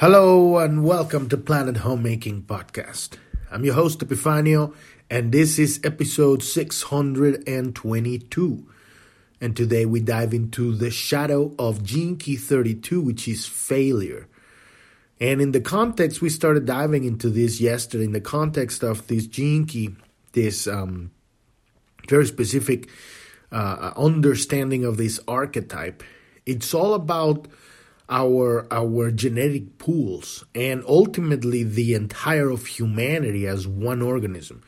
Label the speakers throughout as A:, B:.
A: Hello and welcome to Planet Homemaking Podcast. I'm your host Epifanio and this is episode 622. And today we dive into the shadow of Gene Key 32, which is failure. And in the context, we started diving into this yesterday in the context of this Gene Key, this um, very specific uh, understanding of this archetype. It's all about our our genetic pools and ultimately the entire of humanity as one organism.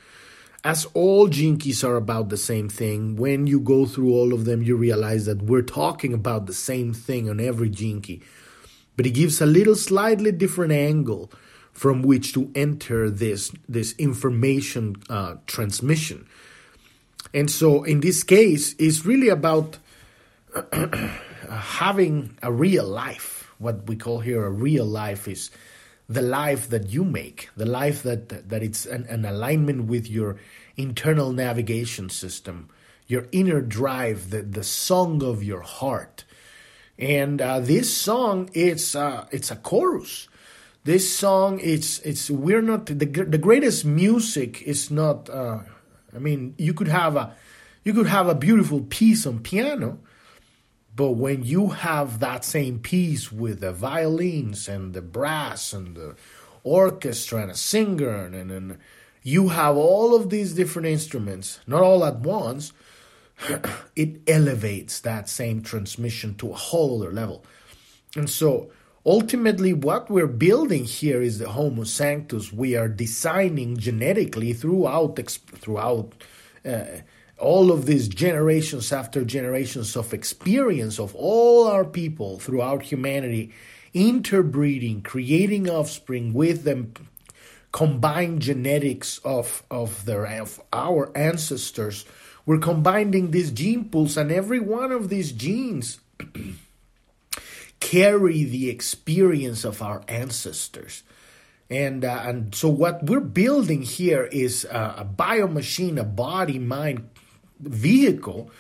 A: As all keys are about the same thing when you go through all of them you realize that we're talking about the same thing on every key. But it gives a little slightly different angle from which to enter this this information uh, transmission. And so in this case it's really about having a real life. What we call here a real life is the life that you make, the life that that it's an, an alignment with your internal navigation system, your inner drive, the the song of your heart. And uh, this song, it's uh, it's a chorus. This song, it's it's we're not the the greatest music is not. Uh, I mean, you could have a you could have a beautiful piece on piano, but when you have that same piece with the violins and the brass and the orchestra and a singer and, and, and you have all of these different instruments, not all at once, it elevates that same transmission to a whole other level. And so ultimately what we're building here is the homo sanctus we are designing genetically throughout throughout uh, all of these generations after generations of experience of all our people throughout humanity interbreeding creating offspring with them combined genetics of of their of our ancestors. We're combining these gene pools and every one of these genes carry the experience of our ancestors. And uh, and so what we're building here is a, a biomachine a body mind vehicle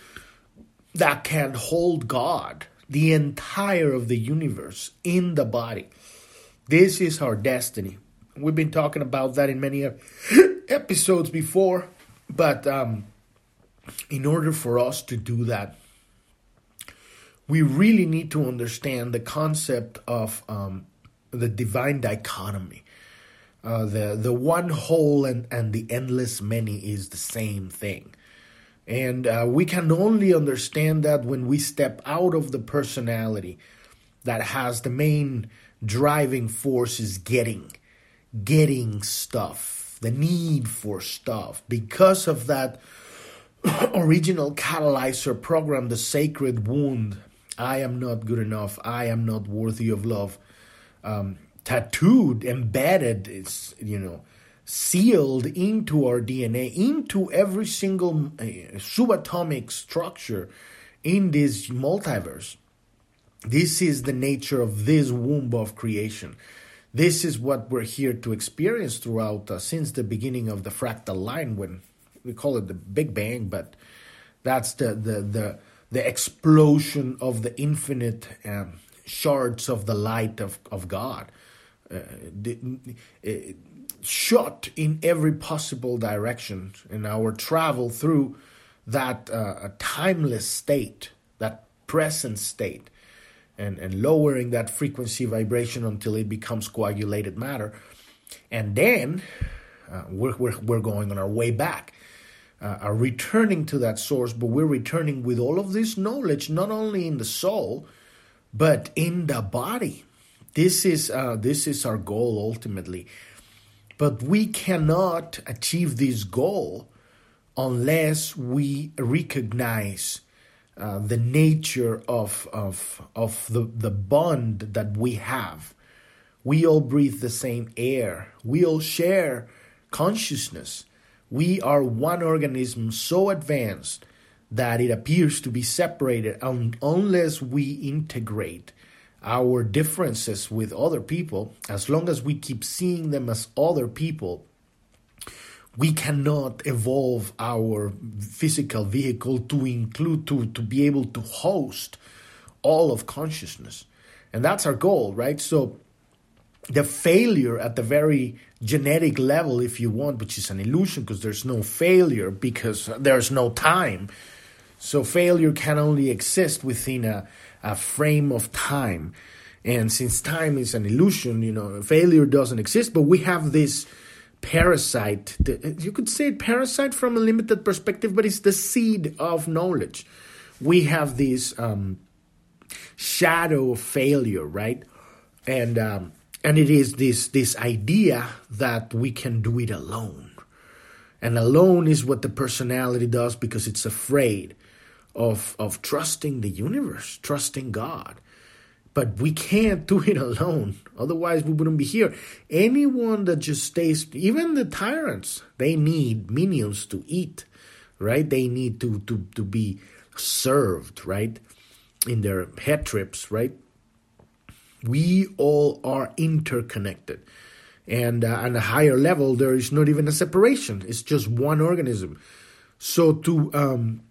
A: that can hold God, the entire of the universe, in the body. This is our destiny. We've been talking about that in many episodes before, but um, in order for us to do that, we really need to understand the concept of um, the divine dichotomy. Uh, the the one whole and, and the endless many is the same thing. And uh, we can only understand that when we step out of the personality that has the main driving force is getting, getting stuff, the need for stuff. Because of that original catalyzer program, the sacred wound, I am not good enough, I am not worthy of love, um, tattooed, embedded, it's, you know, sealed into our DNA, into every single uh, subatomic structure in this multiverse. This is the nature of this womb of creation. This is what we're here to experience throughout uh, since the beginning of the fractal line, when we call it the Big Bang, but that's the the the, the explosion of the infinite um, shards of the light of of God. Uh, the, uh, shot in every possible direction in our travel through that uh, timeless state, that present state, and, and lowering that frequency vibration until it becomes coagulated matter. And then uh, we're, we're, we're going on our way back. Uh, are returning to that source, but we're returning with all of this knowledge, not only in the soul, but in the body. This is uh, this is our goal ultimately. But we cannot achieve this goal unless we recognize uh, the nature of, of, of the, the bond that we have. We all breathe the same air, we all share consciousness. We are one organism so advanced that it appears to be separated un- unless we integrate our differences with other people, as long as we keep seeing them as other people, we cannot evolve our physical vehicle to include, to, to be able to host all of consciousness. And that's our goal, right? So the failure at the very genetic level, if you want, which is an illusion because there's no failure because there's no time. So failure can only exist within a, a frame of time. And since time is an illusion, you know, failure doesn't exist, but we have this parasite. You could say parasite from a limited perspective, but it's the seed of knowledge. We have this um, shadow of failure, right? And um, and it is this this idea that we can do it alone, and alone is what the personality does because it's afraid of of trusting the universe, trusting God. But we can't do it alone. Otherwise, we wouldn't be here. Anyone that just stays, even the tyrants, they need minions to eat, right? They need to to to be served, right? In their head trips, right? We all are interconnected. And uh, on a higher level, there is not even a separation. It's just one organism. So to um,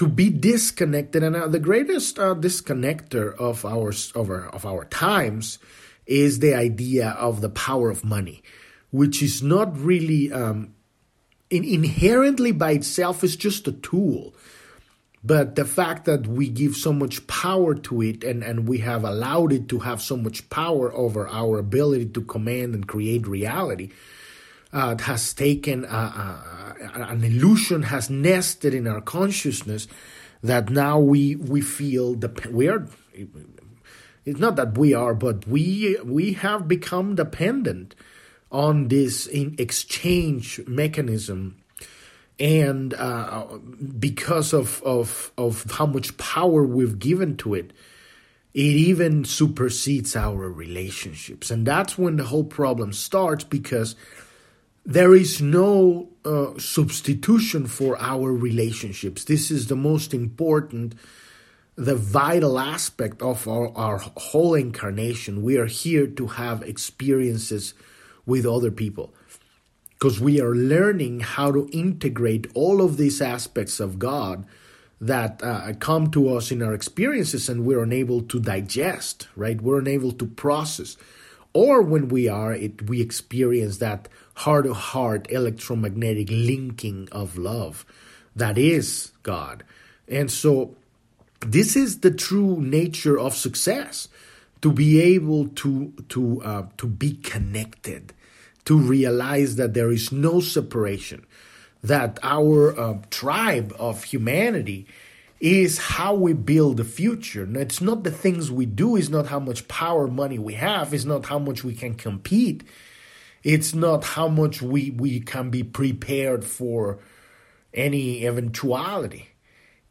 A: to be disconnected, and uh, the greatest uh, disconnector of our, of our of our times is the idea of the power of money, which is not really um, in, inherently by itself is just a tool. But the fact that we give so much power to it and, and we have allowed it to have so much power over our ability to command and create reality uh, has taken an illusion, has nested in our consciousness that now we, we feel the, we are, it's not that we are, but we, we have become dependent on this exchange mechanism. And uh, because of, of of how much power we've given to it, it even supersedes our relationships, and that's when the whole problem starts because there is no uh, substitution for our relationships. This is the most important, the vital aspect of our, our whole incarnation. We are here to have experiences with other people because we are learning how to integrate all of these aspects of God that uh, come to us in our experiences and we're unable to digest, right? We're unable to process. Or when we are, it, we experience that heart to heart electromagnetic linking of love that is God. And so this is the true nature of success to be able to to uh, to be connected to realize that there is no separation, that our uh, tribe of humanity is how we build the future. It's not the things we do, it's not how much power, money we have, it's not how much we can compete, it's not how much we, we can be prepared for any eventuality.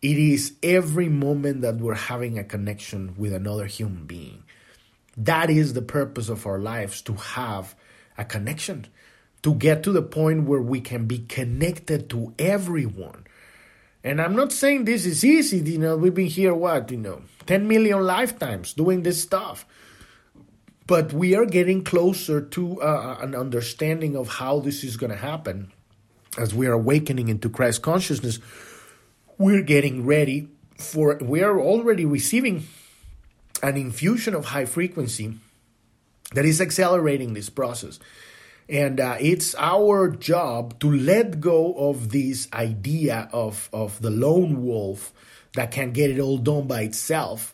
A: It is every moment that we're having a connection with another human being. That is the purpose of our lives to have a connection, to get to the point where we can be connected to everyone. And I'm not saying this is easy, you know, we've been here, what, you know, 10 million lifetimes doing this stuff. But we are getting closer to uh, an understanding of how this is going to happen as we are awakening into Christ consciousness. We're getting ready for, we are already receiving an infusion of high frequency that is accelerating this process. And uh, it's our job to let go of this idea of, of the lone wolf that can get it all done by itself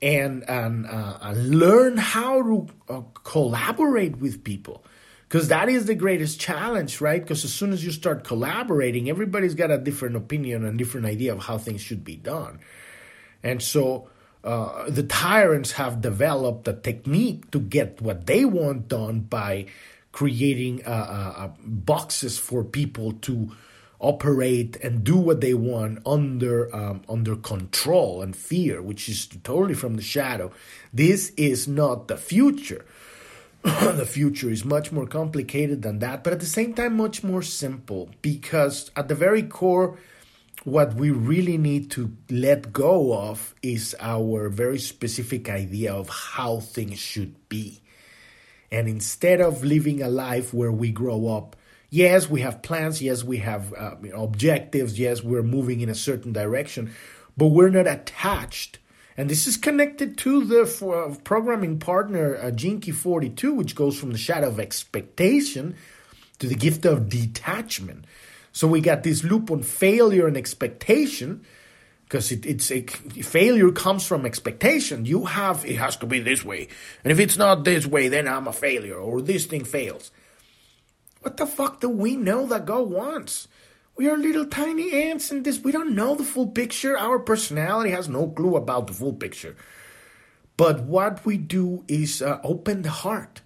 A: and, and, uh, learn how to uh, collaborate with people. Because that is the greatest challenge, right? Because as soon as you start collaborating, everybody's got a different opinion and different idea of how things should be done. And so uh, the tyrants have developed a technique to get what they want done by creating uh, uh, uh, boxes for people to operate and do what they want under um, under control and fear, which is totally from the shadow. This is not the future. the future is much more complicated than that, but at the same time, much more simple because at the very core what we really need to let go of is our very specific idea of how things should be. And instead of living a life where we grow up, yes, we have plans, yes, we have uh, objectives, yes, we're moving in a certain direction, but we're not attached And this is connected to the for, programming partner uh, Gene 42, which goes from the shadow of expectation to the gift of detachment. So we got this loop on failure and expectation because it, it's a failure comes from expectation. You have it has to be this way, and if it's not this way, then I'm a failure or this thing fails. What the fuck do we know that God wants? We are little tiny ants in this. We don't know the full picture. Our personality has no clue about the full picture. But what we do is uh, open the heart,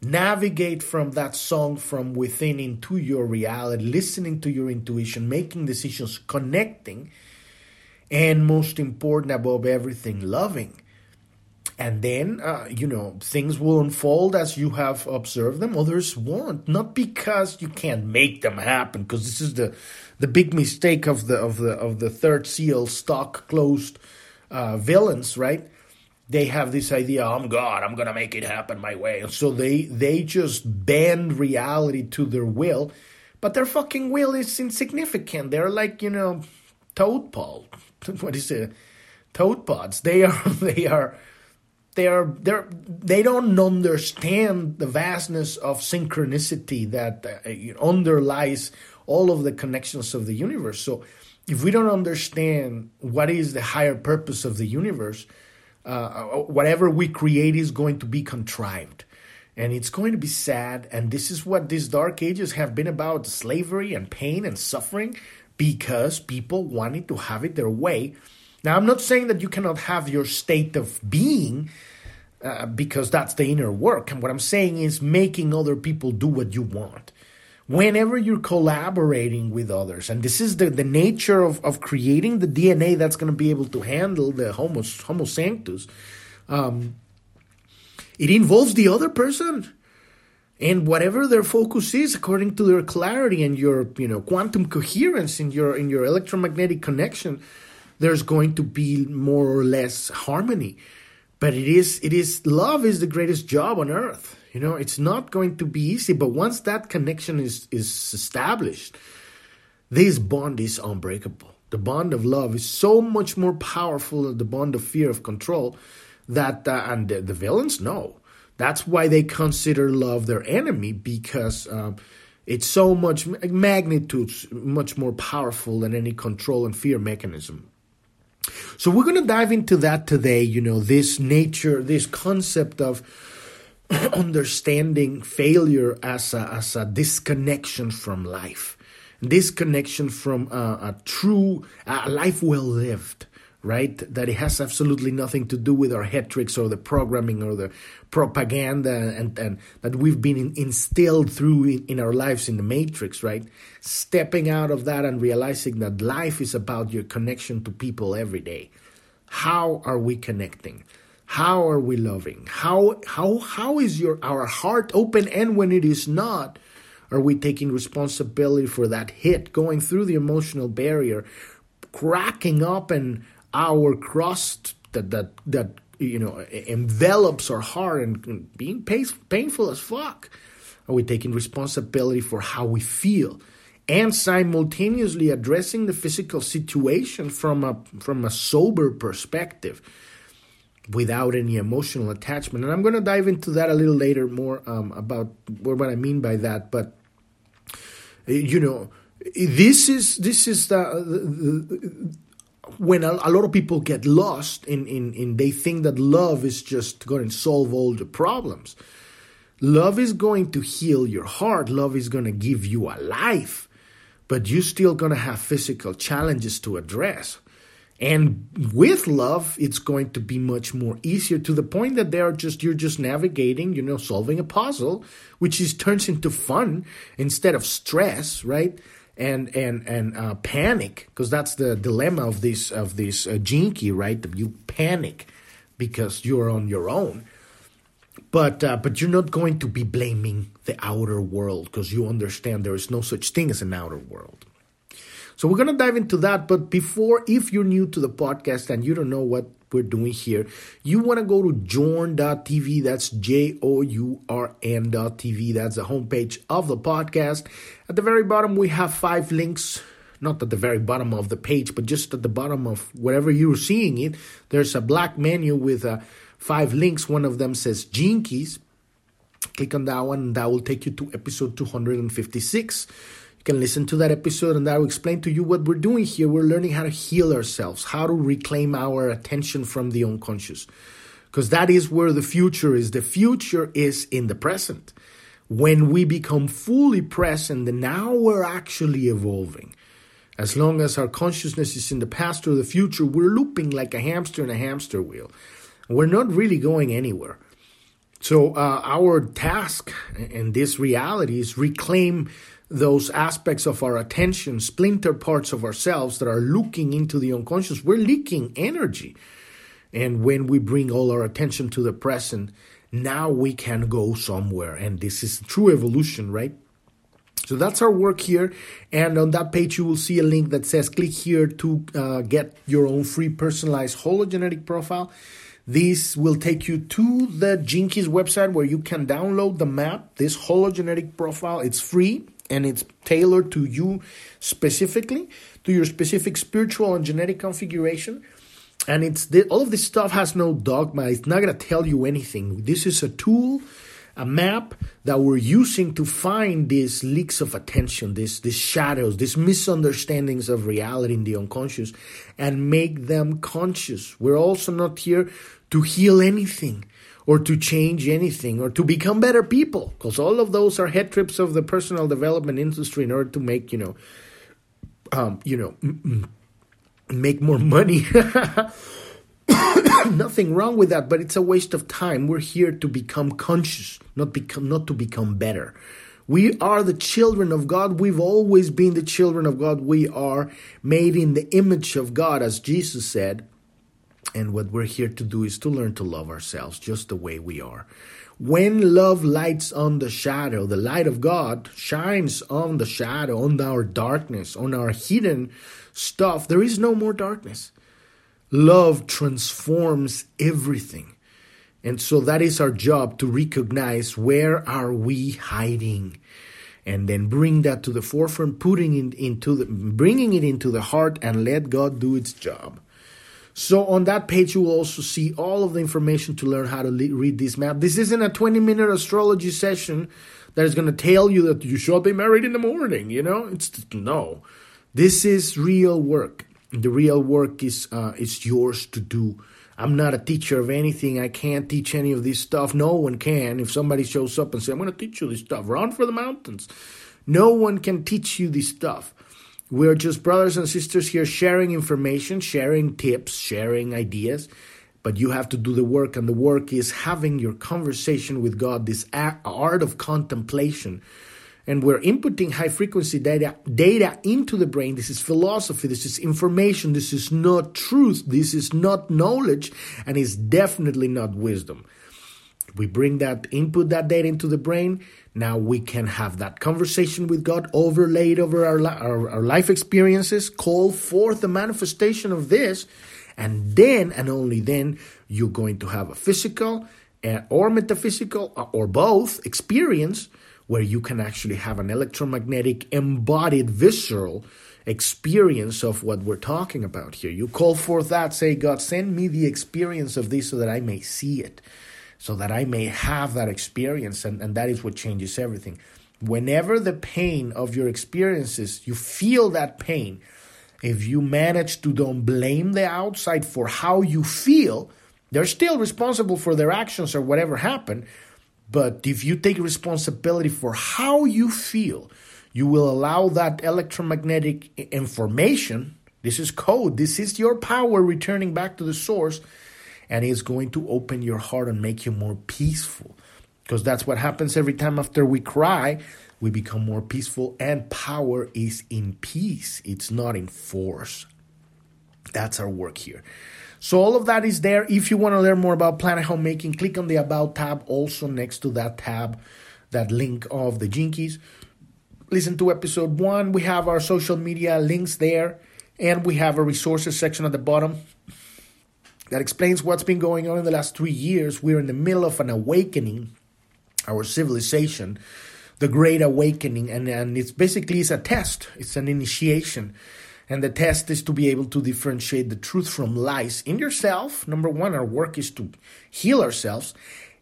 A: navigate from that song from within into your reality, listening to your intuition, making decisions, connecting, and most important above everything, loving and then uh, you know things will unfold as you have observed them. Others won't. Not because you can't make them happen because this is the the big mistake of the of the of the third seal stock closed uh, villains right? They have this idea i'm god i'm gonna make it happen my way. And so they they just bend reality to their will but their fucking will is insignificant. They're like you know toad what is it? Toad pods. They are they are they're they're they don't understand the vastness of synchronicity that uh, underlies all of the connections of the universe. So, if we don't understand what is the higher purpose of the universe, uh, whatever we create is going to be contrived. And it's going to be sad. And this is what these dark ages have been about slavery and pain and suffering because people wanted to have it their way now, I'm not saying that you cannot have your state of being uh, because that's the inner work. And what I'm saying is making other people do what you want. Whenever you're collaborating with others, and this is the, the nature of, of creating the DNA that's going to be able to handle the Homo, homo sanctus, um, it involves the other person and whatever their focus is according to their clarity and your you know quantum coherence in your in your electromagnetic connection there's going to be more or less harmony. But it is it is love is the greatest job on earth. You know, it's not going to be easy, but once that connection is is established, this bond is unbreakable. The bond of love is so much more powerful than the bond of fear of control that uh, and the, the, villains know. That's why they consider love their enemy because um, it's so much magnitudes much more powerful than any control and fear mechanism. So we're going to dive into that today, you know, this nature, this concept of understanding failure as a, as a disconnection from life, disconnection from a, a true a life well lived right? That it has absolutely nothing to do with our head tricks or the programming or the propaganda and, and that we've been in, instilled through in, in, our lives in the matrix, right? Stepping out of that and realizing that life is about your connection to people every day. How are we connecting? How are we loving? How how how is your our heart open and when it is not? Are we taking responsibility for that hit, going through the emotional barrier, cracking up and our crust that that that you know envelops our heart and being painful as fuck? Are we taking responsibility for how we feel? and simultaneously addressing the physical situation from a from a sober perspective without any emotional attachment and i'm going to dive into that a little later more um, about what i mean by that but you know this is this is the, the, the when a, a, lot of people get lost in, in, in they think that love is just going to solve all the problems. Love is going to heal your heart. Love is going to give you a life, but you're still going to have physical challenges to address. And with love, it's going to be much more easier to the point that they are just you're just navigating, you know, solving a puzzle, which is turns into fun instead of stress, right? And and and uh, panic because that's the dilemma of this of this uh, key, right? You panic because you're on your own, but uh, but you're not going to be blaming the outer world because you understand there is no such thing as an outer world. So we're gonna dive into that, but before, if you're new to the podcast and you don't know what we're doing here, you want to go to journ.tv. That's J O U R N.tv. That's the homepage of the podcast. At the very bottom, we have five links not at the very bottom of the page, but just at the bottom of wherever you're seeing it, there's a black menu with uh, five links. One of them says Gene Keys. Click on that one, and that will take you to episode 256. You can listen to that episode, and I will explain to you what we're doing here. We're learning how to heal ourselves, how to reclaim our attention from the unconscious, because that is where the future is. The future is in the present. When we become fully present, then now we're actually evolving. As long as our consciousness is in the past or the future, we're looping like a hamster in a hamster wheel. We're not really going anywhere. So, uh, our task in this reality is reclaim those aspects of our attention, splinter parts of ourselves that are looking into the unconscious. We're leaking energy. And when we bring all our attention to the present, now we can go somewhere. And this is true evolution, right? So that's our work here. And on that page, you will see a link that says click here to uh, get your own free personalized hologenetic profile. This will take you to the Keys website where you can download the map, this hologenetic profile. It's free and it's tailored to you specifically, to your specific spiritual and genetic configuration. And it's all of this stuff has no dogma. It's not going to tell you anything. This is a tool, a map that we're using to find these leaks of attention, these, these shadows, these misunderstandings of reality in the unconscious, and make them conscious. We're also not here to heal anything or to change anything or to become better people because all of those are head trips of the personal development industry in order to make you know um, you know make more money nothing wrong with that but it's a waste of time we're here to become conscious not become not to become better we are the children of God. We've always been the children of God. We are made in the image of God, as Jesus said. And what we're here to do is to learn to love ourselves just the way we are. When love lights on the shadow, the light of God shines on the shadow, on our darkness, on our hidden stuff, there is no more darkness. Love transforms everything. And so that is our job to recognize where are we hiding and then bring that to the forefront, putting it into the, bringing it into the heart and let God do its job. So on that page, you will also see all of the information to learn how to le- read this map. This isn't a 20 minute astrology session that is going to tell you that you should be married in the morning. You know, it's no. This is real work. The real work is uh, is yours to do. I'm not a teacher of anything. I can't teach any of this stuff. No one can. If somebody shows up and says, "I'm going to teach you this stuff," run for the mountains. No one can teach you this stuff. We're just brothers and sisters here sharing information, sharing tips, sharing ideas. But you have to do the work, and the work is having your conversation with God, this art of contemplation. And we're inputting high frequency data, data into the brain. This is philosophy, this is information, this is not truth, this is not knowledge, and it's definitely not wisdom. We bring that input that data into the brain now we can have that conversation with God overlaid over our, our, our, life experiences, call forth the manifestation of this, and then and only then you're going to have a physical uh, or metaphysical uh, or both experience where you can actually have an electromagnetic embodied visceral experience of what we're talking about here. You call forth that, say, God, send me the experience of this so that I may see it so that I may have that experience. And, and that is what changes everything. Whenever the pain of your experiences, you feel that pain, if you manage to don't blame the outside for how you feel, they're still responsible for their actions or whatever happened. But if you take responsibility for how you feel, you will allow that electromagnetic information. This is code. This is your power returning back to the source and it's going to open your heart and make you more peaceful. Because that's what happens every time after we cry, we become more peaceful, and power is in peace, it's not in force. That's our work here. So, all of that is there. If you want to learn more about Planet Homemaking, click on the About tab, also next to that tab, that link of the Gene Keys. Listen to episode one. We have our social media links there, and we have a resources section at the bottom that explains what's been going on in the last three years. We're in the middle of an awakening, our civilization. the Great Awakening, and, and it's basically it's a test. It's an initiation. And the test is to be able to differentiate the truth from lies in yourself. Number one, our work is to heal ourselves.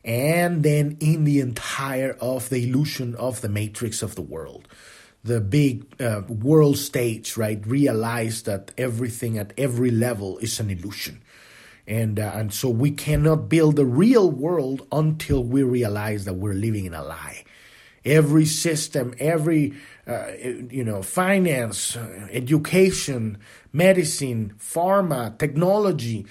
A: And then in the entire of the illusion of the matrix of the world. The big uh, world stage, right? Realize that everything at every level is an illusion. And, uh, and so we cannot build a real world until we realize that we're living in a lie. Every system, every uh, you know, finance, education, medicine, pharma, technology,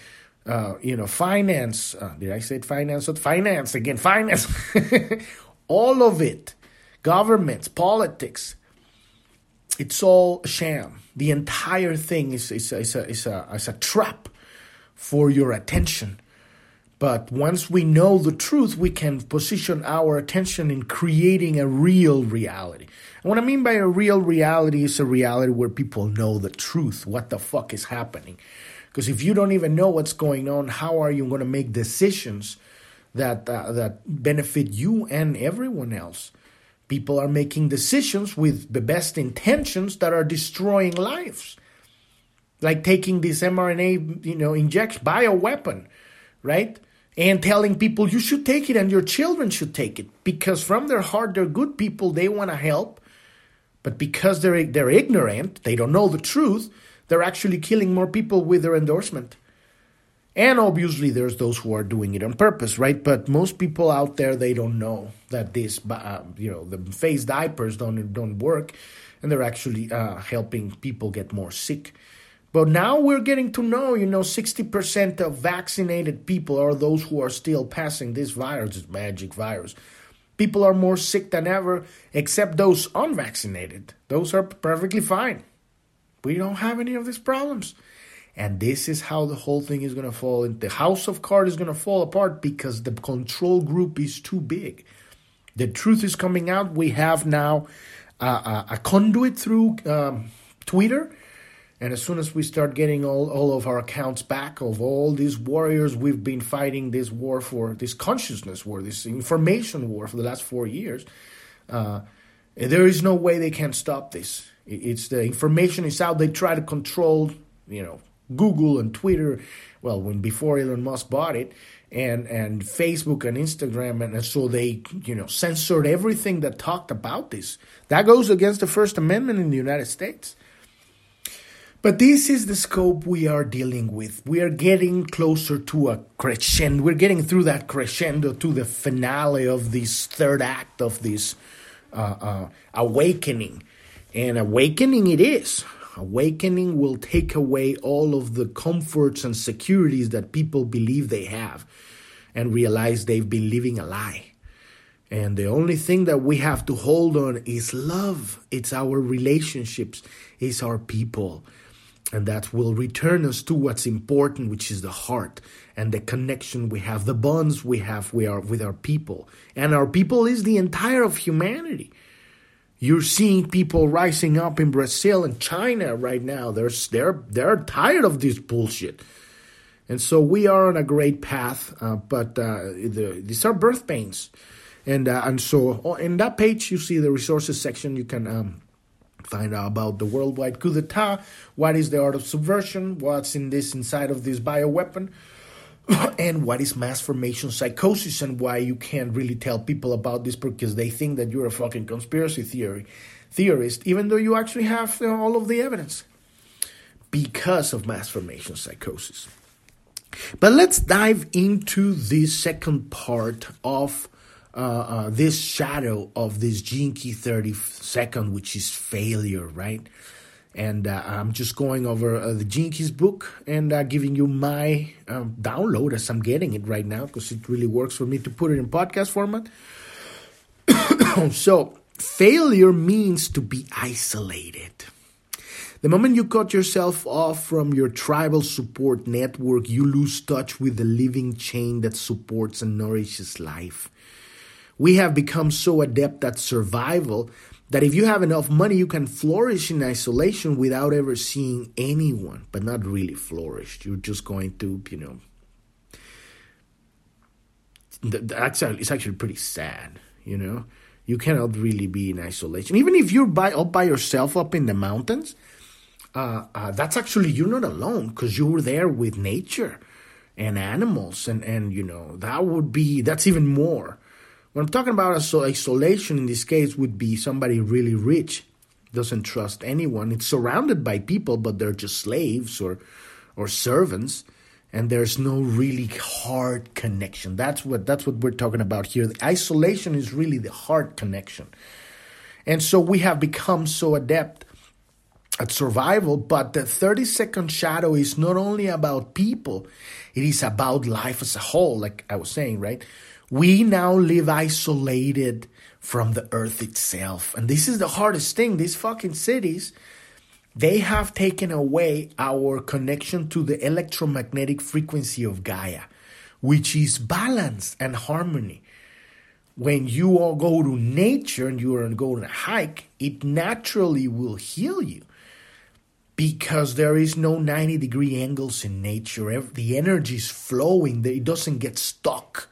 A: uh, you know, finance. Uh, did I say finance? Finance again, finance. all of it, governments, politics. It's all a sham. The entire thing is, is, is, a, is, a, is a trap for your attention. But once we know the truth, we can position our attention in creating a real reality. And what I mean by a real reality is a reality where people know the truth, what the fuck is happening. Because if you don't even know what's going on, how are you going to make decisions that uh, that benefit you and everyone else? People are making decisions with the best intentions that are destroying lives. Like taking this mRNA, you know, injection, bioweapon, right? and telling people you should take it and your children should take it. Because from their heart they're good people they want to help. But because they're they're ignorant they don't know the truth they're actually killing more people with their endorsement. And obviously there's those who are doing it on purpose right? But most people out there they don't know that this uh, you know the face diapers don't don't work. And they're actually uh, helping people get more sick but now we're getting to know, you know, 60% of vaccinated people are those who are still passing this virus, this magic virus. People are more sick than ever, except those unvaccinated. Those are perfectly fine. We don't have any of these problems. And this is how the whole thing is going to fall. The house of cards is going to fall apart because the control group is too big. The truth is coming out. We have now uh, a, a conduit through um, Twitter and as soon as we start getting all, all of our accounts back of all these warriors, we've been fighting this war for this consciousness war, this information war for the last four years. Uh, there is no way they can stop this. It's the information is out. They try to control, you know, Google and Twitter. Well, when before Elon Musk bought it, and and Facebook and Instagram, and so they, you know, censored everything that talked about this. That goes against the First Amendment in the United States. But this is the scope we are dealing with. We are getting closer to a crescendo. We're getting through that crescendo to the finale of this third act of this uh, uh, awakening. And awakening it is. Awakening will take away all of the comforts and securities that people believe they have and realize they've been living a lie. And the only thing that we have to hold on is love. It's our relationships, it's our people and that will return us to what's important which is the heart and the connection we have the bonds we have we are with our people. And our people is the entire of humanity. You're seeing people rising up in Brazil and China right now. They're they're they're tired of this bullshit. And so we are on a great path uh, but uh, the, these are birth pains. And uh, and so oh, in that page you see the resources section. You can um, find out about the worldwide coup d'etat, what is the art of subversion, what's in this inside of this bioweapon, and what is mass formation psychosis? And why you can't really tell people about this because they think that you're a fucking conspiracy theory theorist, even though you actually have you know, all of the evidence because of mass formation psychosis. But let's dive into the second part of uh, uh, this shadow of this Gene Key 30 second, which is failure, right? And uh, I'm just going over uh, the Gene Keys book and uh, giving you my um, download as I'm getting it right now because it really works for me to put it in podcast format. so, failure means to be isolated. The moment you cut yourself off from your tribal support network, you lose touch with the living chain that supports and nourishes life. We have become so adept at survival that if you have enough money, you can flourish in isolation without ever seeing anyone, but not really flourish. You're just going to, you know, that's it's actually pretty sad, you know. You cannot really be in isolation. Even if you're by up by yourself up in the mountains, uh, uh, that's actually you're not alone because you were there with nature and animals, and and you know that would be that's even more. What I'm talking about isolation in this case would be somebody really rich, doesn't trust anyone. It's surrounded by people, but they're just slaves or or servants and there's no really hard connection. That's what that's what we're talking about here. The isolation is really the hard connection. And so we have become so adept at survival, but the 30 second shadow is not only about people, it is about life as a whole, like I was saying, right? We now live isolated from the earth itself. And this is the hardest thing. These fucking cities, they have taken away our connection to the electromagnetic frequency of Gaia, which is balance and harmony. When you all go to nature and you are going to hike, it naturally will heal you because there is no 90 degree angles in nature. The energy is flowing, it doesn't get stuck.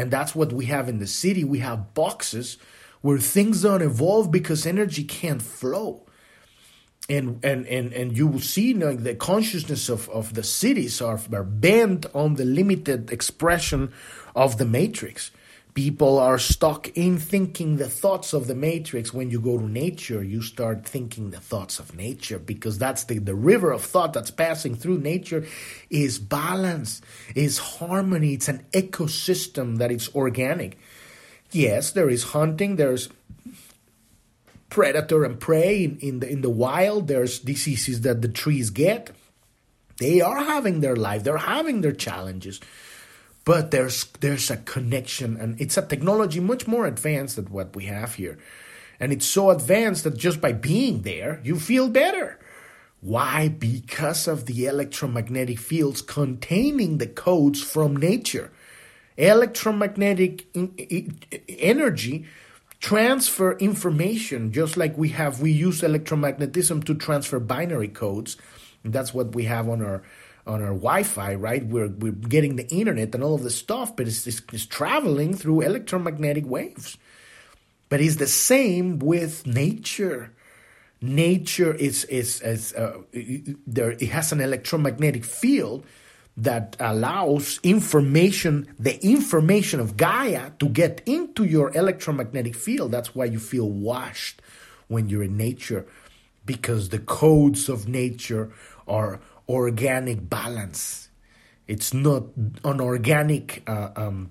A: And that's what we have in the city. We have boxes where things don't evolve because energy can't flow and and and and you will see you know, the consciousness of, of the cities are, are bent on the limited expression of the matrix people are stuck in thinking the thoughts of the matrix when you go to nature you start thinking the thoughts of nature because that's the, the river of thought that's passing through nature is balance is harmony it's an ecosystem that is organic yes there is hunting there's predator and prey in, in the in the wild. There's diseases that the trees get. They are having their life. They're having their challenges. But there's there's a connection, and it's a technology much more advanced than what we have here. And it's so advanced that just by being there, you feel better. Why? Because of the electromagnetic fields containing the codes from nature. Electromagnetic energy transfer information just like we have we use electromagnetism to transfer binary codes that's what we have on our on our wi-fi right? We're, we're getting the internet and all of the stuff but it's, it's, it's traveling through electromagnetic waves. But it's the same with nature. Nature is is, is uh, there it has an electromagnetic field that allows information, the information of Gaia, to get into your electromagnetic field. That's why you feel washed when you're in nature, because the codes of nature are organic balance. It's not an organic uh, um,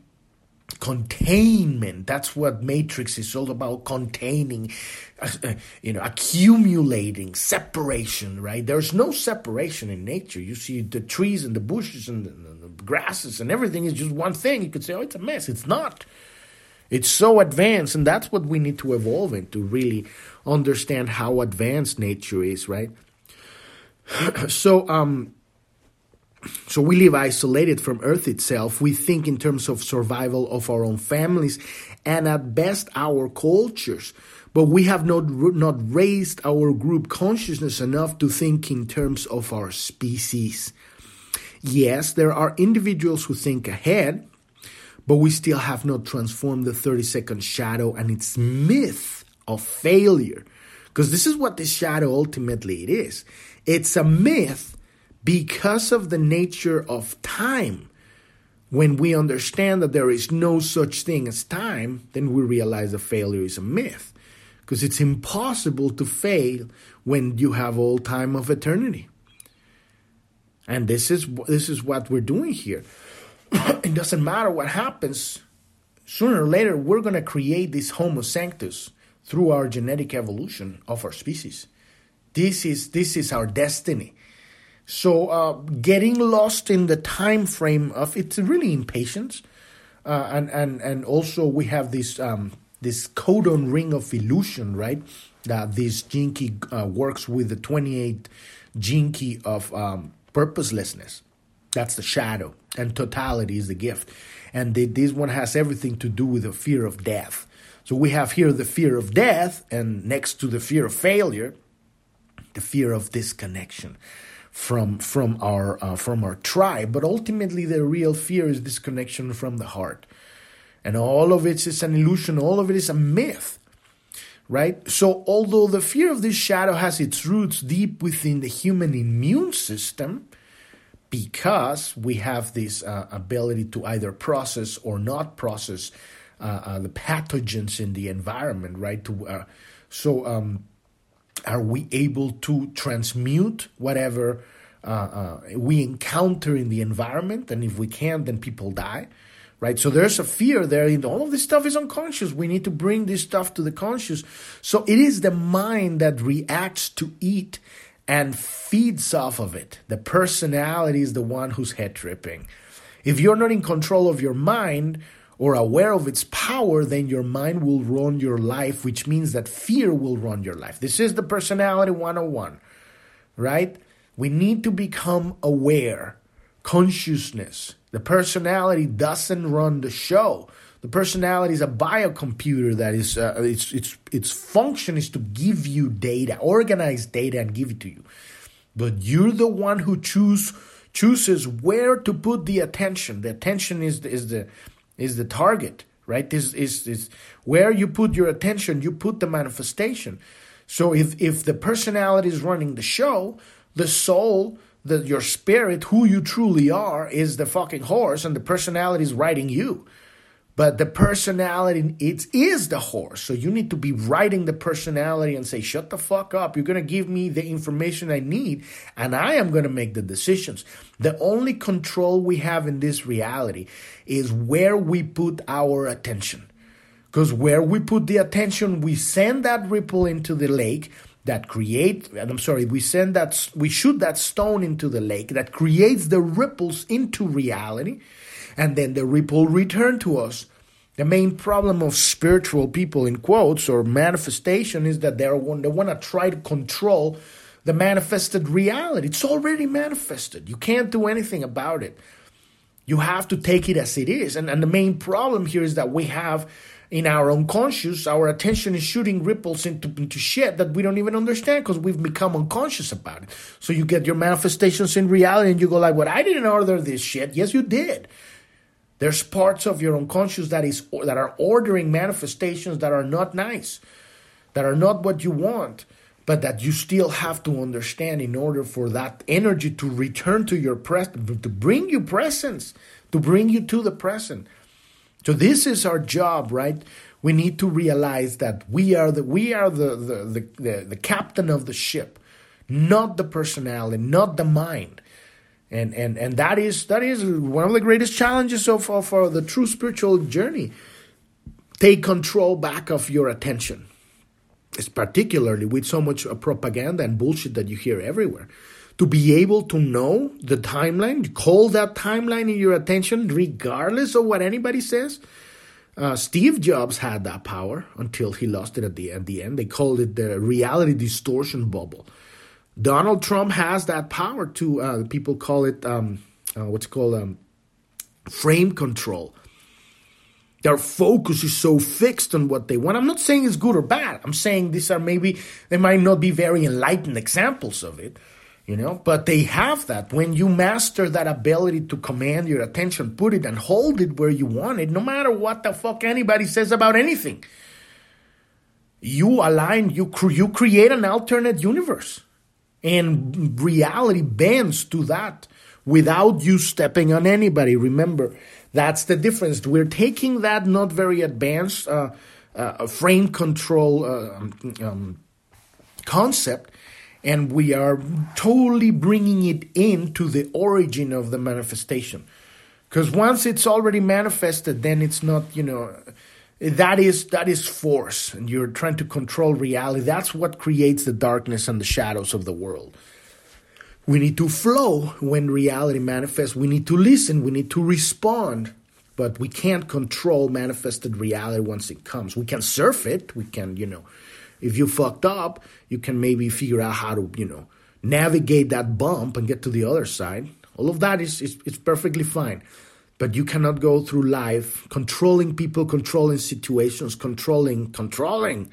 A: containment. That's what Matrix is all about containing, uh, uh, you know, accumulating, separation, right? There's no separation in nature. You see the trees and the bushes and the, the grasses and everything is just one thing. You could say, oh, it's a mess. It's not. It's so advanced, and that's what we need to evolve in to really understand how advanced nature is, right? so, um, so we live isolated from Earth itself. We think in terms of survival of our own families and at best our cultures. But we have not, not raised our group consciousness enough to think in terms of our species. Yes, there are individuals who think ahead, but we still have not transformed the 30 second shadow and its myth of failure. Because this is what the shadow ultimately it is. It's a myth because of the nature of time. When we understand that there is no such thing as time, then we realize that failure is a myth. Because it's impossible to fail when you have all time of eternity. And this is this is what we're doing here. it doesn't matter what happens. Sooner or later, we're going to create this Homo sanctus through our genetic evolution of our species. This is this is our destiny. So uh, getting lost in the time frame of it's really impatience, uh, and and and also we have this um, this codon ring of illusion, right? That this gene key uh, works with the twenty eight gene key of um, purposelessness. That's the shadow, and totality is the gift. And the, this one has everything to do with the fear of death. So we have here the fear of death, and next to the fear of failure, the fear of disconnection from from our uh, from our tribe but ultimately the real fear is disconnection from the heart And all of it is an illusion, all of it is a myth. Right? So, although the fear of this shadow has its roots deep within the human immune system, because we have this uh, ability to either process or not process the pathogens in the environment, right? To uh, so, um, are we able to transmute whatever uh, uh, we encounter in the environment? And if we can't, then people die, right? So there's a fear there. All of this stuff is unconscious. We need to bring this stuff to the conscious. So it is the mind that reacts to eat and feeds off of it. The personality is the one who's head tripping. If you're not in control of your mind, or aware of its power, then your mind will run your life, which means that fear will run your life. This is the personality 101, right? We need to become aware, consciousness. The personality doesn't run the show. The personality is a biocomputer that is uh, its its its function is to give you data, organize data, and give it to you. But you're the one who choose chooses where to put the attention. The attention is is the is the target, right? This is, is where you put your attention, you put the manifestation. So if, if the personality is running the show, the soul, the, your spirit, who you truly are, is the fucking horse, and the personality is riding you. But the personality, it is the horse. So you need to be riding the personality and say, shut the fuck up. You're going to give me the information I need, and I am going to make the decisions. The only control we have in this reality is where we put our attention. Because where we put the attention, we send that ripple into the lake that create I'm sorry, we send that we shoot that stone into the lake that creates the ripples into reality and then the ripple return to us. The main problem of spiritual people, in quotes, or manifestation is that they're they want to try to control the manifested reality. It's already manifested. You can't do anything about it. You have to take it as it is. And, and the main problem here is that we have in our unconscious, our attention is shooting ripples into, into shit that we don't even understand because we've become unconscious about it. So you get your manifestations in reality and you go like, well, I didn't order this shit. Yes, you did. There's parts of your unconscious that is that are ordering manifestations that are not nice, that are not what you want, but that you still have to understand in order for that energy to return to your present, to bring you presence, to bring you to the present. So this is our job, right? We need to realize that we are the we are the the, the, the, the captain of the ship, not the personality, not the mind and and and that is that is one of the greatest challenges of, of, of the true spiritual journey. Take control back of your attention it's particularly with so much propaganda and bullshit that you hear everywhere. To be able to know the timeline call that timeline in your attention regardless of what anybody says. Uh, Steve Jobs had that power until he lost it at the, at the end. They called it the reality distortion bubble Donald Trump has that power to, uh, people call it, um, uh, what's called um, frame control. Their focus is so fixed on what they want. I'm not saying it's good or bad. I'm saying these are maybe, they might not be very enlightened examples of it, you know, but they have that. When you master that ability to command your attention, put it and hold it where you want it, no matter what the fuck anybody says about anything, you align, you, cre- you create an alternate universe and reality bends to that without you stepping on anybody. Remember, that's the difference. We're taking that not very advanced uh, uh, frame control uh, um, um, concept and we are totally bringing it into the origin of the manifestation. Because once it's already manifested, then it's not, you know, that is that is force and you're trying to control reality. That's what creates the darkness and the shadows of the world. We need to flow when reality manifests. We need to listen. We need to respond. But we can't control manifested reality once it comes. We can surf it. We can you know if you fucked up you can maybe figure out how to you know navigate that bump and get to the other side. All of that is is, is perfectly fine but you cannot go through life controlling people, controlling situations, controlling, controlling.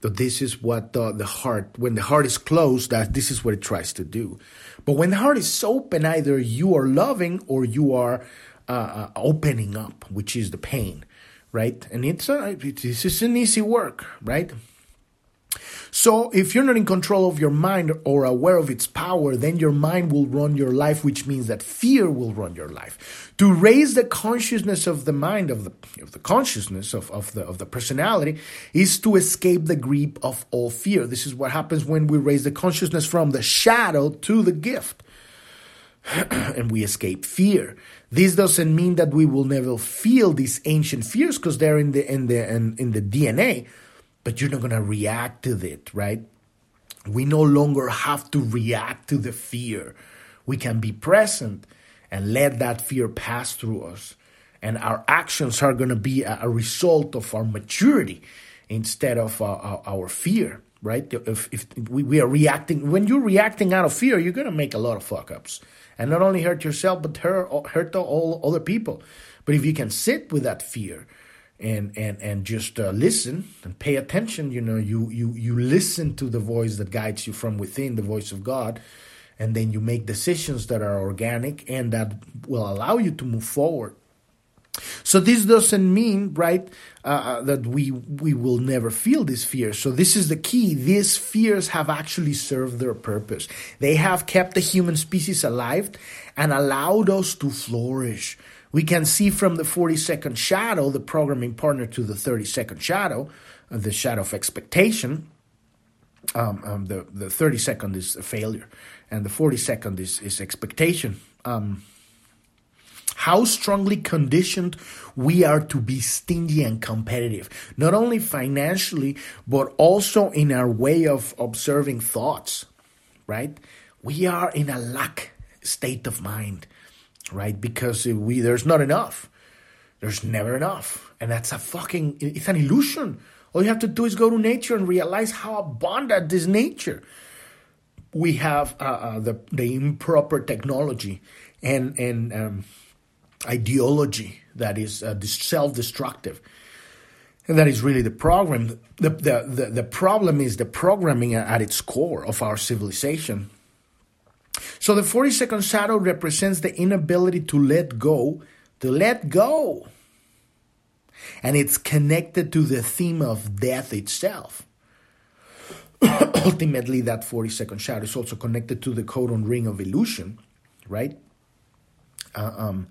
A: But this is what the, the heart, when the heart is closed, that this is what it tries to do. But when the heart is open, either you are loving or you are uh, opening up, which is the pain, right? And it's uh, this is an easy work, right? So, if you're not in control of your mind or aware of its power, then your mind will run your life, which means that fear will run your life. To raise the consciousness of the mind, of the, of the consciousness of, of, the, of the personality, is to escape the grip of all fear. This is what happens when we raise the consciousness from the shadow to the gift. and we escape fear. This doesn't mean that we will never feel these ancient fears because they're in the in the in, in the DNA but you're not going to react to it, right? We no longer have to react to the fear. We can be present and let that fear pass through us. And our actions are going to be a, result of our maturity instead of uh, our, our, fear, right? If, if we, we are reacting, when you're reacting out of fear, you're going to make a lot of fuck ups. And not only hurt yourself, but hurt, hurt all other people. But if you can sit with that fear, and and and just uh, listen and pay attention you know you you you listen to the voice that guides you from within the voice of god and then you make decisions that are organic and that will allow you to move forward. So this doesn't mean right uh, uh that we we will never feel these fears so this is the key. These fears have actually served their purpose. They have kept the human species alive and allowed us to flourish we can see from the 40 second shadow, the programming partner to the 30 second shadow, uh, the shadow of expectation. Um, um, the, the 30 second is a failure, and the 40 second is, is expectation. Um, how strongly conditioned we are to be stingy and competitive, not only financially, but also in our way of observing thoughts, right? We are in a lack state of mind right? Because we there's not enough. There's never enough. And that's a fucking it's an illusion. All you have to do is go to nature and realize how abundant is nature. We have uh, uh, the the improper technology and and um, ideology that is uh, self-destructive, and that is really the problem. The, the the the problem is the programming at its core of our civilization so the 40 second shadow represents the inability to let go, to let go. And it's connected to the theme of death itself. Ultimately, that 40 second shadow is also connected to the codon ring of illusion, right? Uh, um,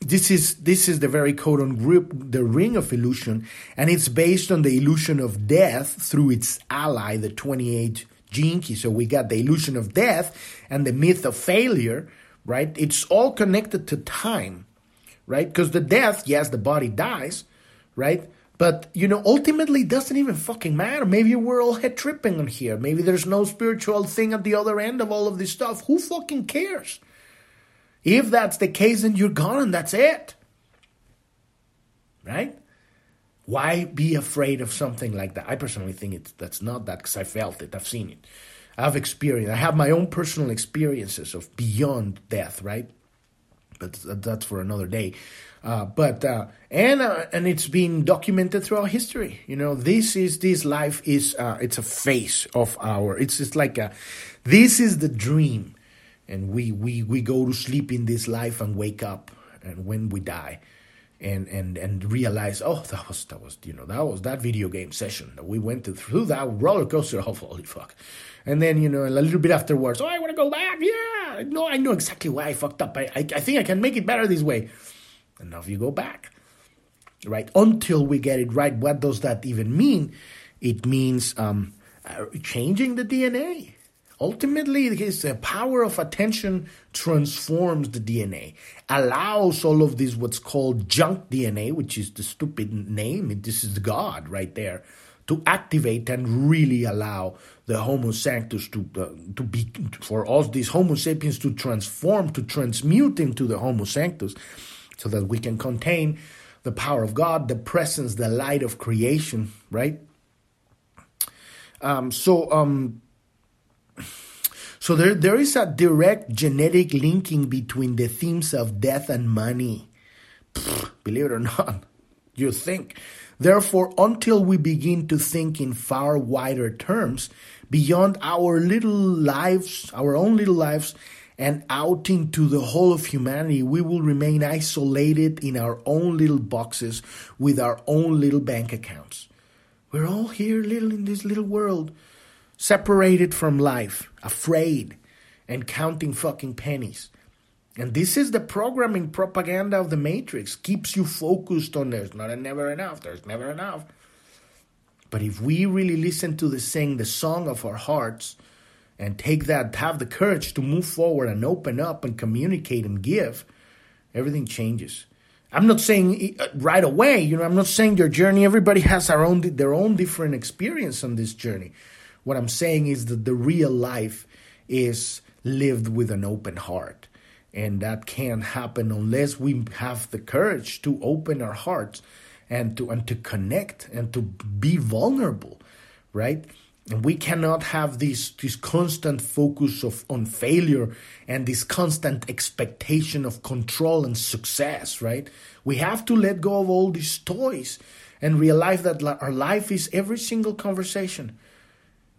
A: this is this is the very codon group, the ring of illusion, and it's based on the illusion of death through its ally, the 28 key. So we got the illusion of death and the myth of failure, right? It's all connected to time, right? Because the death, yes, the body dies, right? But you know, ultimately, it doesn't even fucking matter. Maybe we're all head tripping on here. Maybe there's no spiritual thing at the other end of all of this stuff. Who fucking cares? If that's the case, then you're gone and that's it. Right? Why be afraid of something like that? I personally think it's that's not that because I felt it. I've seen it. I've experienced. I have my own personal experiences of beyond death, right? But that's for another day. Uh, but uh, and uh, and it's been documented throughout history. You know, this is this life is uh, it's a phase of our. It's just like a, this is the dream, and we we we go to sleep in this life and wake up, and when we die, and and and realize, oh, that was that was you know that was that video game session that we went through that roller coaster. Oh, holy fuck! And then you know a little bit afterwards, oh, I want to go back. Yeah, no, I know exactly why I fucked up. I, I I think I can make it better this way. And now if you go back, right? Until we get it right. What does that even mean? It means um, uh, changing the DNA Ultimately, his power of attention transforms the DNA, allows all of this what's called junk DNA, which is the stupid name. This is God right there, to activate and really allow the Homo sanctus to uh, to be for us these Homo sapiens to transform, to transmute into the Homo sanctus, so that we can contain the power of God, the presence, the light of creation, right? Um, so um, so there, there is a direct genetic linking between the themes of death and money. Pfft, believe it or not, you think. Therefore, until we begin to think in far wider terms, beyond our little lives, our own little lives, and out into the whole of humanity, we will remain isolated in our own little boxes with our own little bank accounts. We're all here little in this little world, separated from life, afraid, and counting fucking pennies. And this is the programming propaganda of the Matrix. Keeps you focused on there's not never enough, there's never enough. But if we really listen to the sing, the song of our hearts, and take that, have the courage to move forward and open up and communicate and give, everything changes. I'm not saying uh, right away, you know, I'm not saying your journey, everybody has our own, their own different experience on this journey. What I'm saying is that the real life is lived with an open heart. And that can't happen unless we have the courage to open our hearts and to and to connect and to be vulnerable, right? And we cannot have this this constant focus of on failure and this constant expectation of control and success, right? We have to let go of all these toys and realize that our life is every single conversation.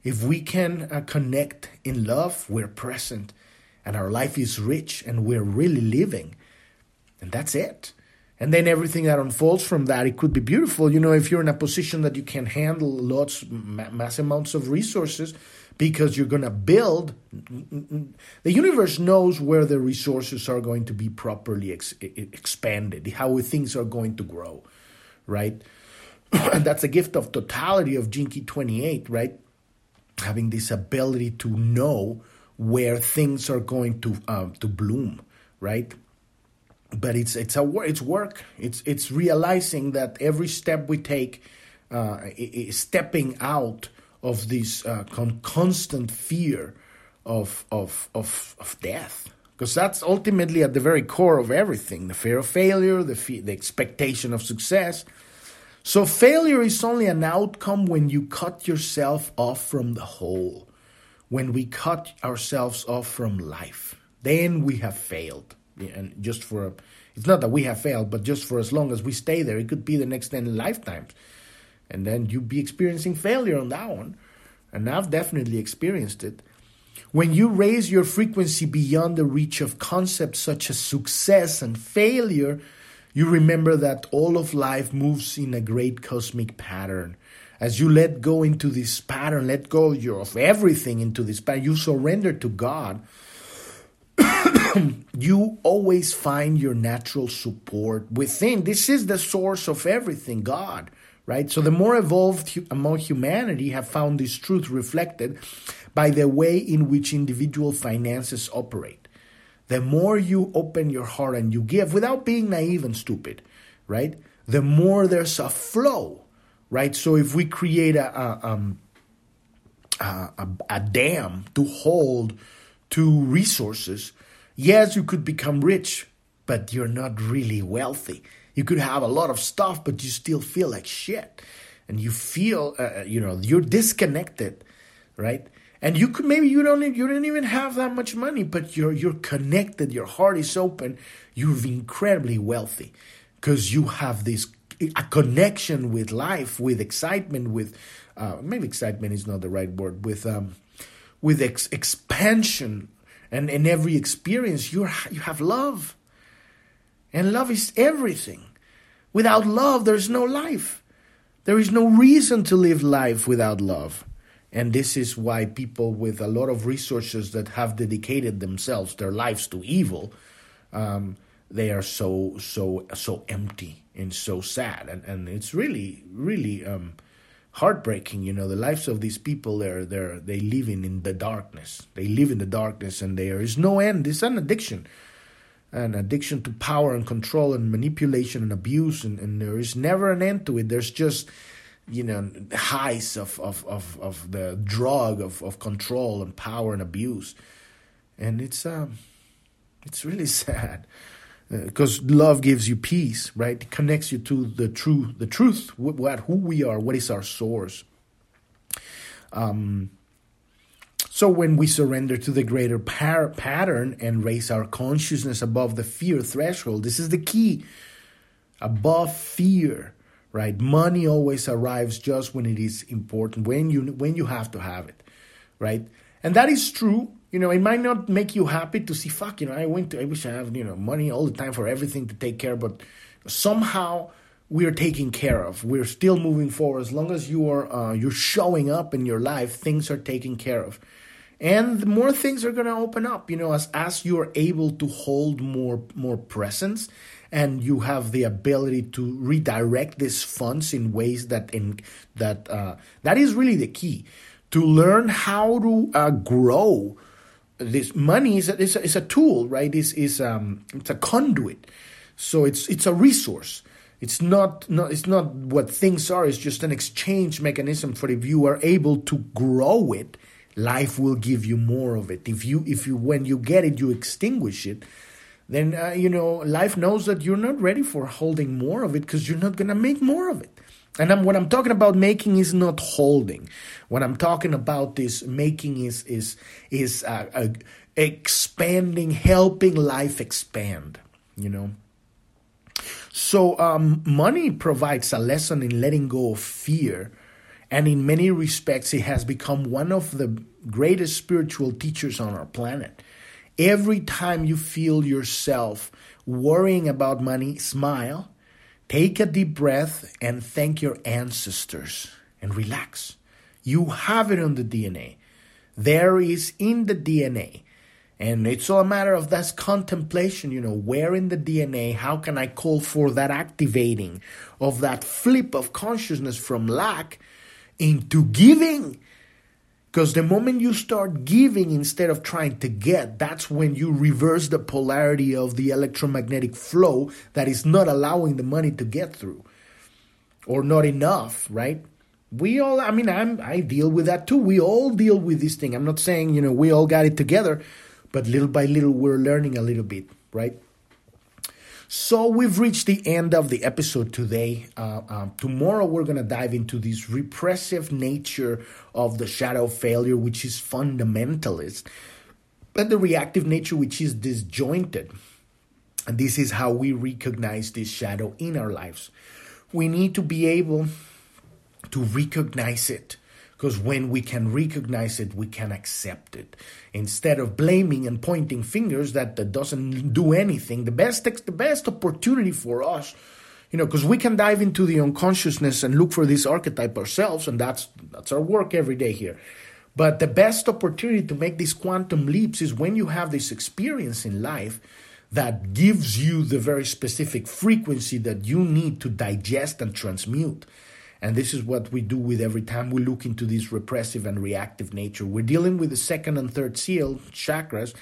A: If we can uh, connect in love, we're present and our life is rich and we're really living. And that's it. And then everything that unfolds from that, it could be beautiful. You know, if you're in a position that you can handle lots, mass amounts of resources, because you're going to build, the universe knows where the resources are going to be properly ex- expanded, how things are going to grow, right? that's a gift of totality of Gene 28, right? Having this ability to know where things are going to um, to bloom, right? But it's it's a it's work. It's it's realizing that every step we take, uh, is stepping out of this uh, con- constant fear of of of of death, because that's ultimately at the very core of everything: the fear of failure, the fe- the expectation of success. So failure is only an outcome when you cut yourself off from the whole when we cut ourselves off from life, then we have failed. And just for, it's not that we have failed, but just for as long as we stay there, it could be the next 10 lifetimes. And then you'd be experiencing failure on that one. And I've definitely experienced it. When you raise your frequency beyond the reach of concepts such as success and failure, you remember that all of life moves in a great cosmic pattern as you let go into this pattern, let go of everything into this pattern, you surrender to God, you always find your natural support within. This is the source of everything, God, right? So the more evolved among humanity have found this truth reflected by the way in which individual finances operate. The more you open your heart and you give without being naive and stupid, right? The more there's a flow right? So if we create a, a, um, a, a dam to hold two resources, yes, you could become rich, but you're not really wealthy. You could have a lot of stuff, but you still feel like shit. And you feel, uh, uh you know, you're disconnected, right? And you could maybe you don't you don't even have that much money, but you're you're connected. Your heart is open. You're incredibly wealthy because you have this a connection with life, with excitement, with uh, maybe excitement is not the right word, with um, with ex- expansion, and in every experience you you have love, and love is everything. Without love, there's no life. There is no reason to live life without love. And this is why people with a lot of resources that have dedicated themselves, their lives to evil, um, they are so so so empty and so sad. And and it's really really um, heartbreaking you know the lives of these people they're they're they live in in the darkness. They live in the darkness and there is no end. It's an addiction. An addiction to power and control and manipulation and abuse and, and there is never an end to it. There's just you know highs of of of, of the drug of, of control and power and abuse and it's um it's really sad because uh, love gives you peace, right? It connects you to the true, the truth, what, what who we are, what is our source. Um, so when we surrender to the greater par- pattern and raise our consciousness above the fear threshold, this is the key. Above fear, right? Money always arrives just when it is important, when you when you have to have it, right? And that is true You know, it might not make you happy to see, fuck, you know, I went to, I wish I have, you know, money all the time for everything to take care, but somehow we're taken care of. We're still moving forward. As long as you are, uh, you're showing up in your life, things are taken care of. And the more things are going to open up, you know, as, as you're able to hold more, more presence and you have the ability to redirect these funds in ways that in that uh, that is really the key. To learn how to uh, grow this money is a, is a, is a tool right? Is is um it's a conduit. So it's it's a resource. It's not, not it's not what things are. It's just an exchange mechanism for if you are able to grow it life will give you more of it. If you if you when you get it you extinguish it then uh, you know life knows that you're not ready for holding more of it because you're not going to make more of it. And I'm, what i'm talking about making is not holding. What i'm talking about is making is is is uh, uh, expanding helping life expand you know? So um, money provides a lesson in letting go of fear and in many respects it has become one of the greatest spiritual teachers on our planet Every time you feel yourself worrying about money, smile, take a deep breath, and thank your ancestors and relax. You have it on the DNA. There is in the DNA. And it's all a matter of that contemplation, you know, where in the DNA, how can I call for that activating of that flip of consciousness from lack into giving because the moment you start giving instead of trying to get, that's when you reverse the polarity of the electromagnetic flow that is not allowing the money to get through or not enough, right? We all, I mean, I'm, I deal with that too. We all deal with this thing. I'm not saying, you know, we all got it together, but little by little, we're learning a little bit, right? So we've reached the end of the episode today. Uh, um, tomorrow we're going to dive into this repressive nature of the shadow failure, which is fundamentalist, but the reactive nature, which is disjointed. And this is how we recognize this shadow in our lives. We need to be able to recognize it because when we can recognize it, we can accept it. Instead of blaming and pointing fingers that, that doesn't do anything, the best the best opportunity for us, you know, because we can dive into the unconsciousness and look for this archetype ourselves, and that's that's our work every day here. But the best opportunity to make these quantum leaps is when you have this experience in life that gives you the very specific frequency that you need to digest and transmute. And this is what we do with every time we look into this repressive and reactive nature. We're dealing with the second and third seal chakras,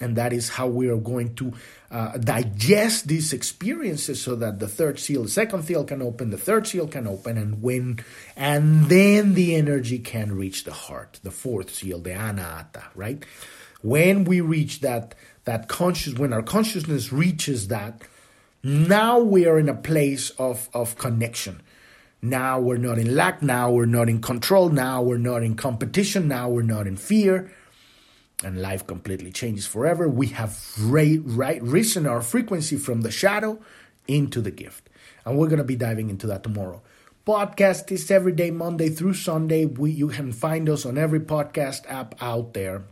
A: and that is how we are going to uh, digest these experiences so that the third seal, the second seal can open, the third seal can open, and when, and then the energy can reach the heart, the fourth seal, the anahata, right? When we reach that, that conscious, when our consciousness reaches that, now we are in a place of, of connection now we're not in lack. Now we're not in control. Now we're not in competition. Now we're not in fear. And life completely changes forever. We have ra- right, risen our frequency from the shadow into the gift. And we're going to be diving into that tomorrow. Podcast is every day, Monday through Sunday. We, you can find us on every podcast app out there.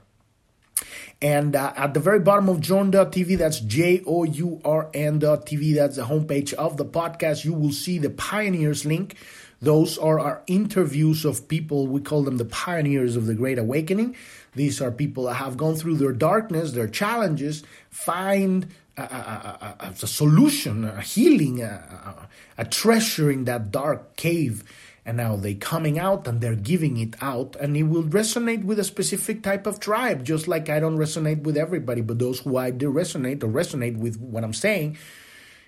A: And uh, at the very bottom of journ.tv, that's J O U R N.tv, that's the homepage of the podcast, you will see the pioneers link. Those are our interviews of people, we call them the pioneers of the Great Awakening. These are people that have gone through their darkness, their challenges, find a, a, a, a solution, a healing, uh, uh, a, treasure in that dark cave and now they coming out and they're giving it out and it will resonate with a specific type of tribe just like i don't resonate with everybody but those who i do resonate or resonate with what i'm saying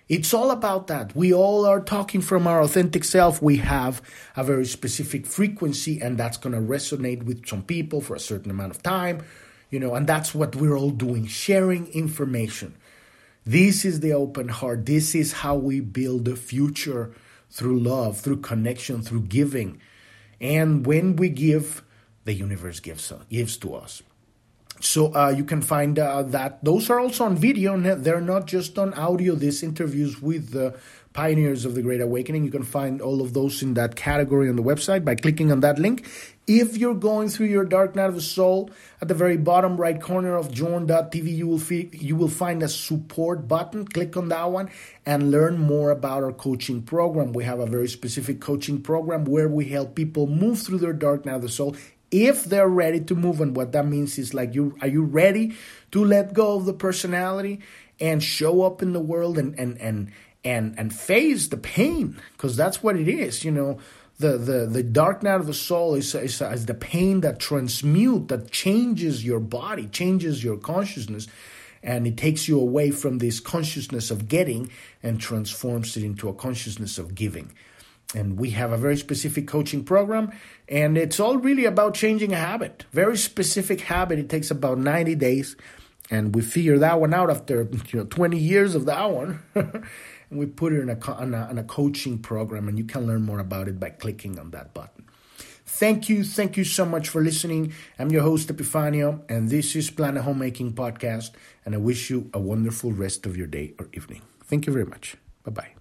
A: it's all about that. We all are talking from our authentic self. We have a very specific frequency and that's going to resonate with some people for a certain amount of time you know and that's what we're all doing sharing information. This is the open heart. This is how we build the future through love, through connection, through giving. And when we give, the universe gives, gives to us. So uh, you can find uh, that those are also on video. They're not just on audio. These interviews with the Pioneers of the Great Awakening. You can find all of those in that category on the website by clicking on that link. If you're going through your dark night of the soul, at the very bottom right corner of journ.tv, you will, feel, you will find a support button. Click on that one and learn more about our coaching program. We have a very specific coaching program where we help people move through their dark night of the soul if they're ready to move. And what that means is like, you are you ready to let go of the personality and show up in the world and and and and and face the pain because that's what it is. You know the, the, the dark night of the soul is, is, is the pain that transmute, that changes your body, changes your consciousness, and it takes you away from this consciousness of getting and transforms it into a consciousness of giving. And we have a very specific coaching program, and it's all really about changing a habit. Very specific habit. It takes about 90 days, and we figure that one out after you know 20 years of that one. and we put it in a, in a, in a coaching program, and you can learn more about it by clicking on that button. Thank you, thank you so much for listening. I'm your host Epifanio, and this is Planet Homemaking Podcast. And I wish you a wonderful rest of your day or evening. Thank you very much. Bye bye.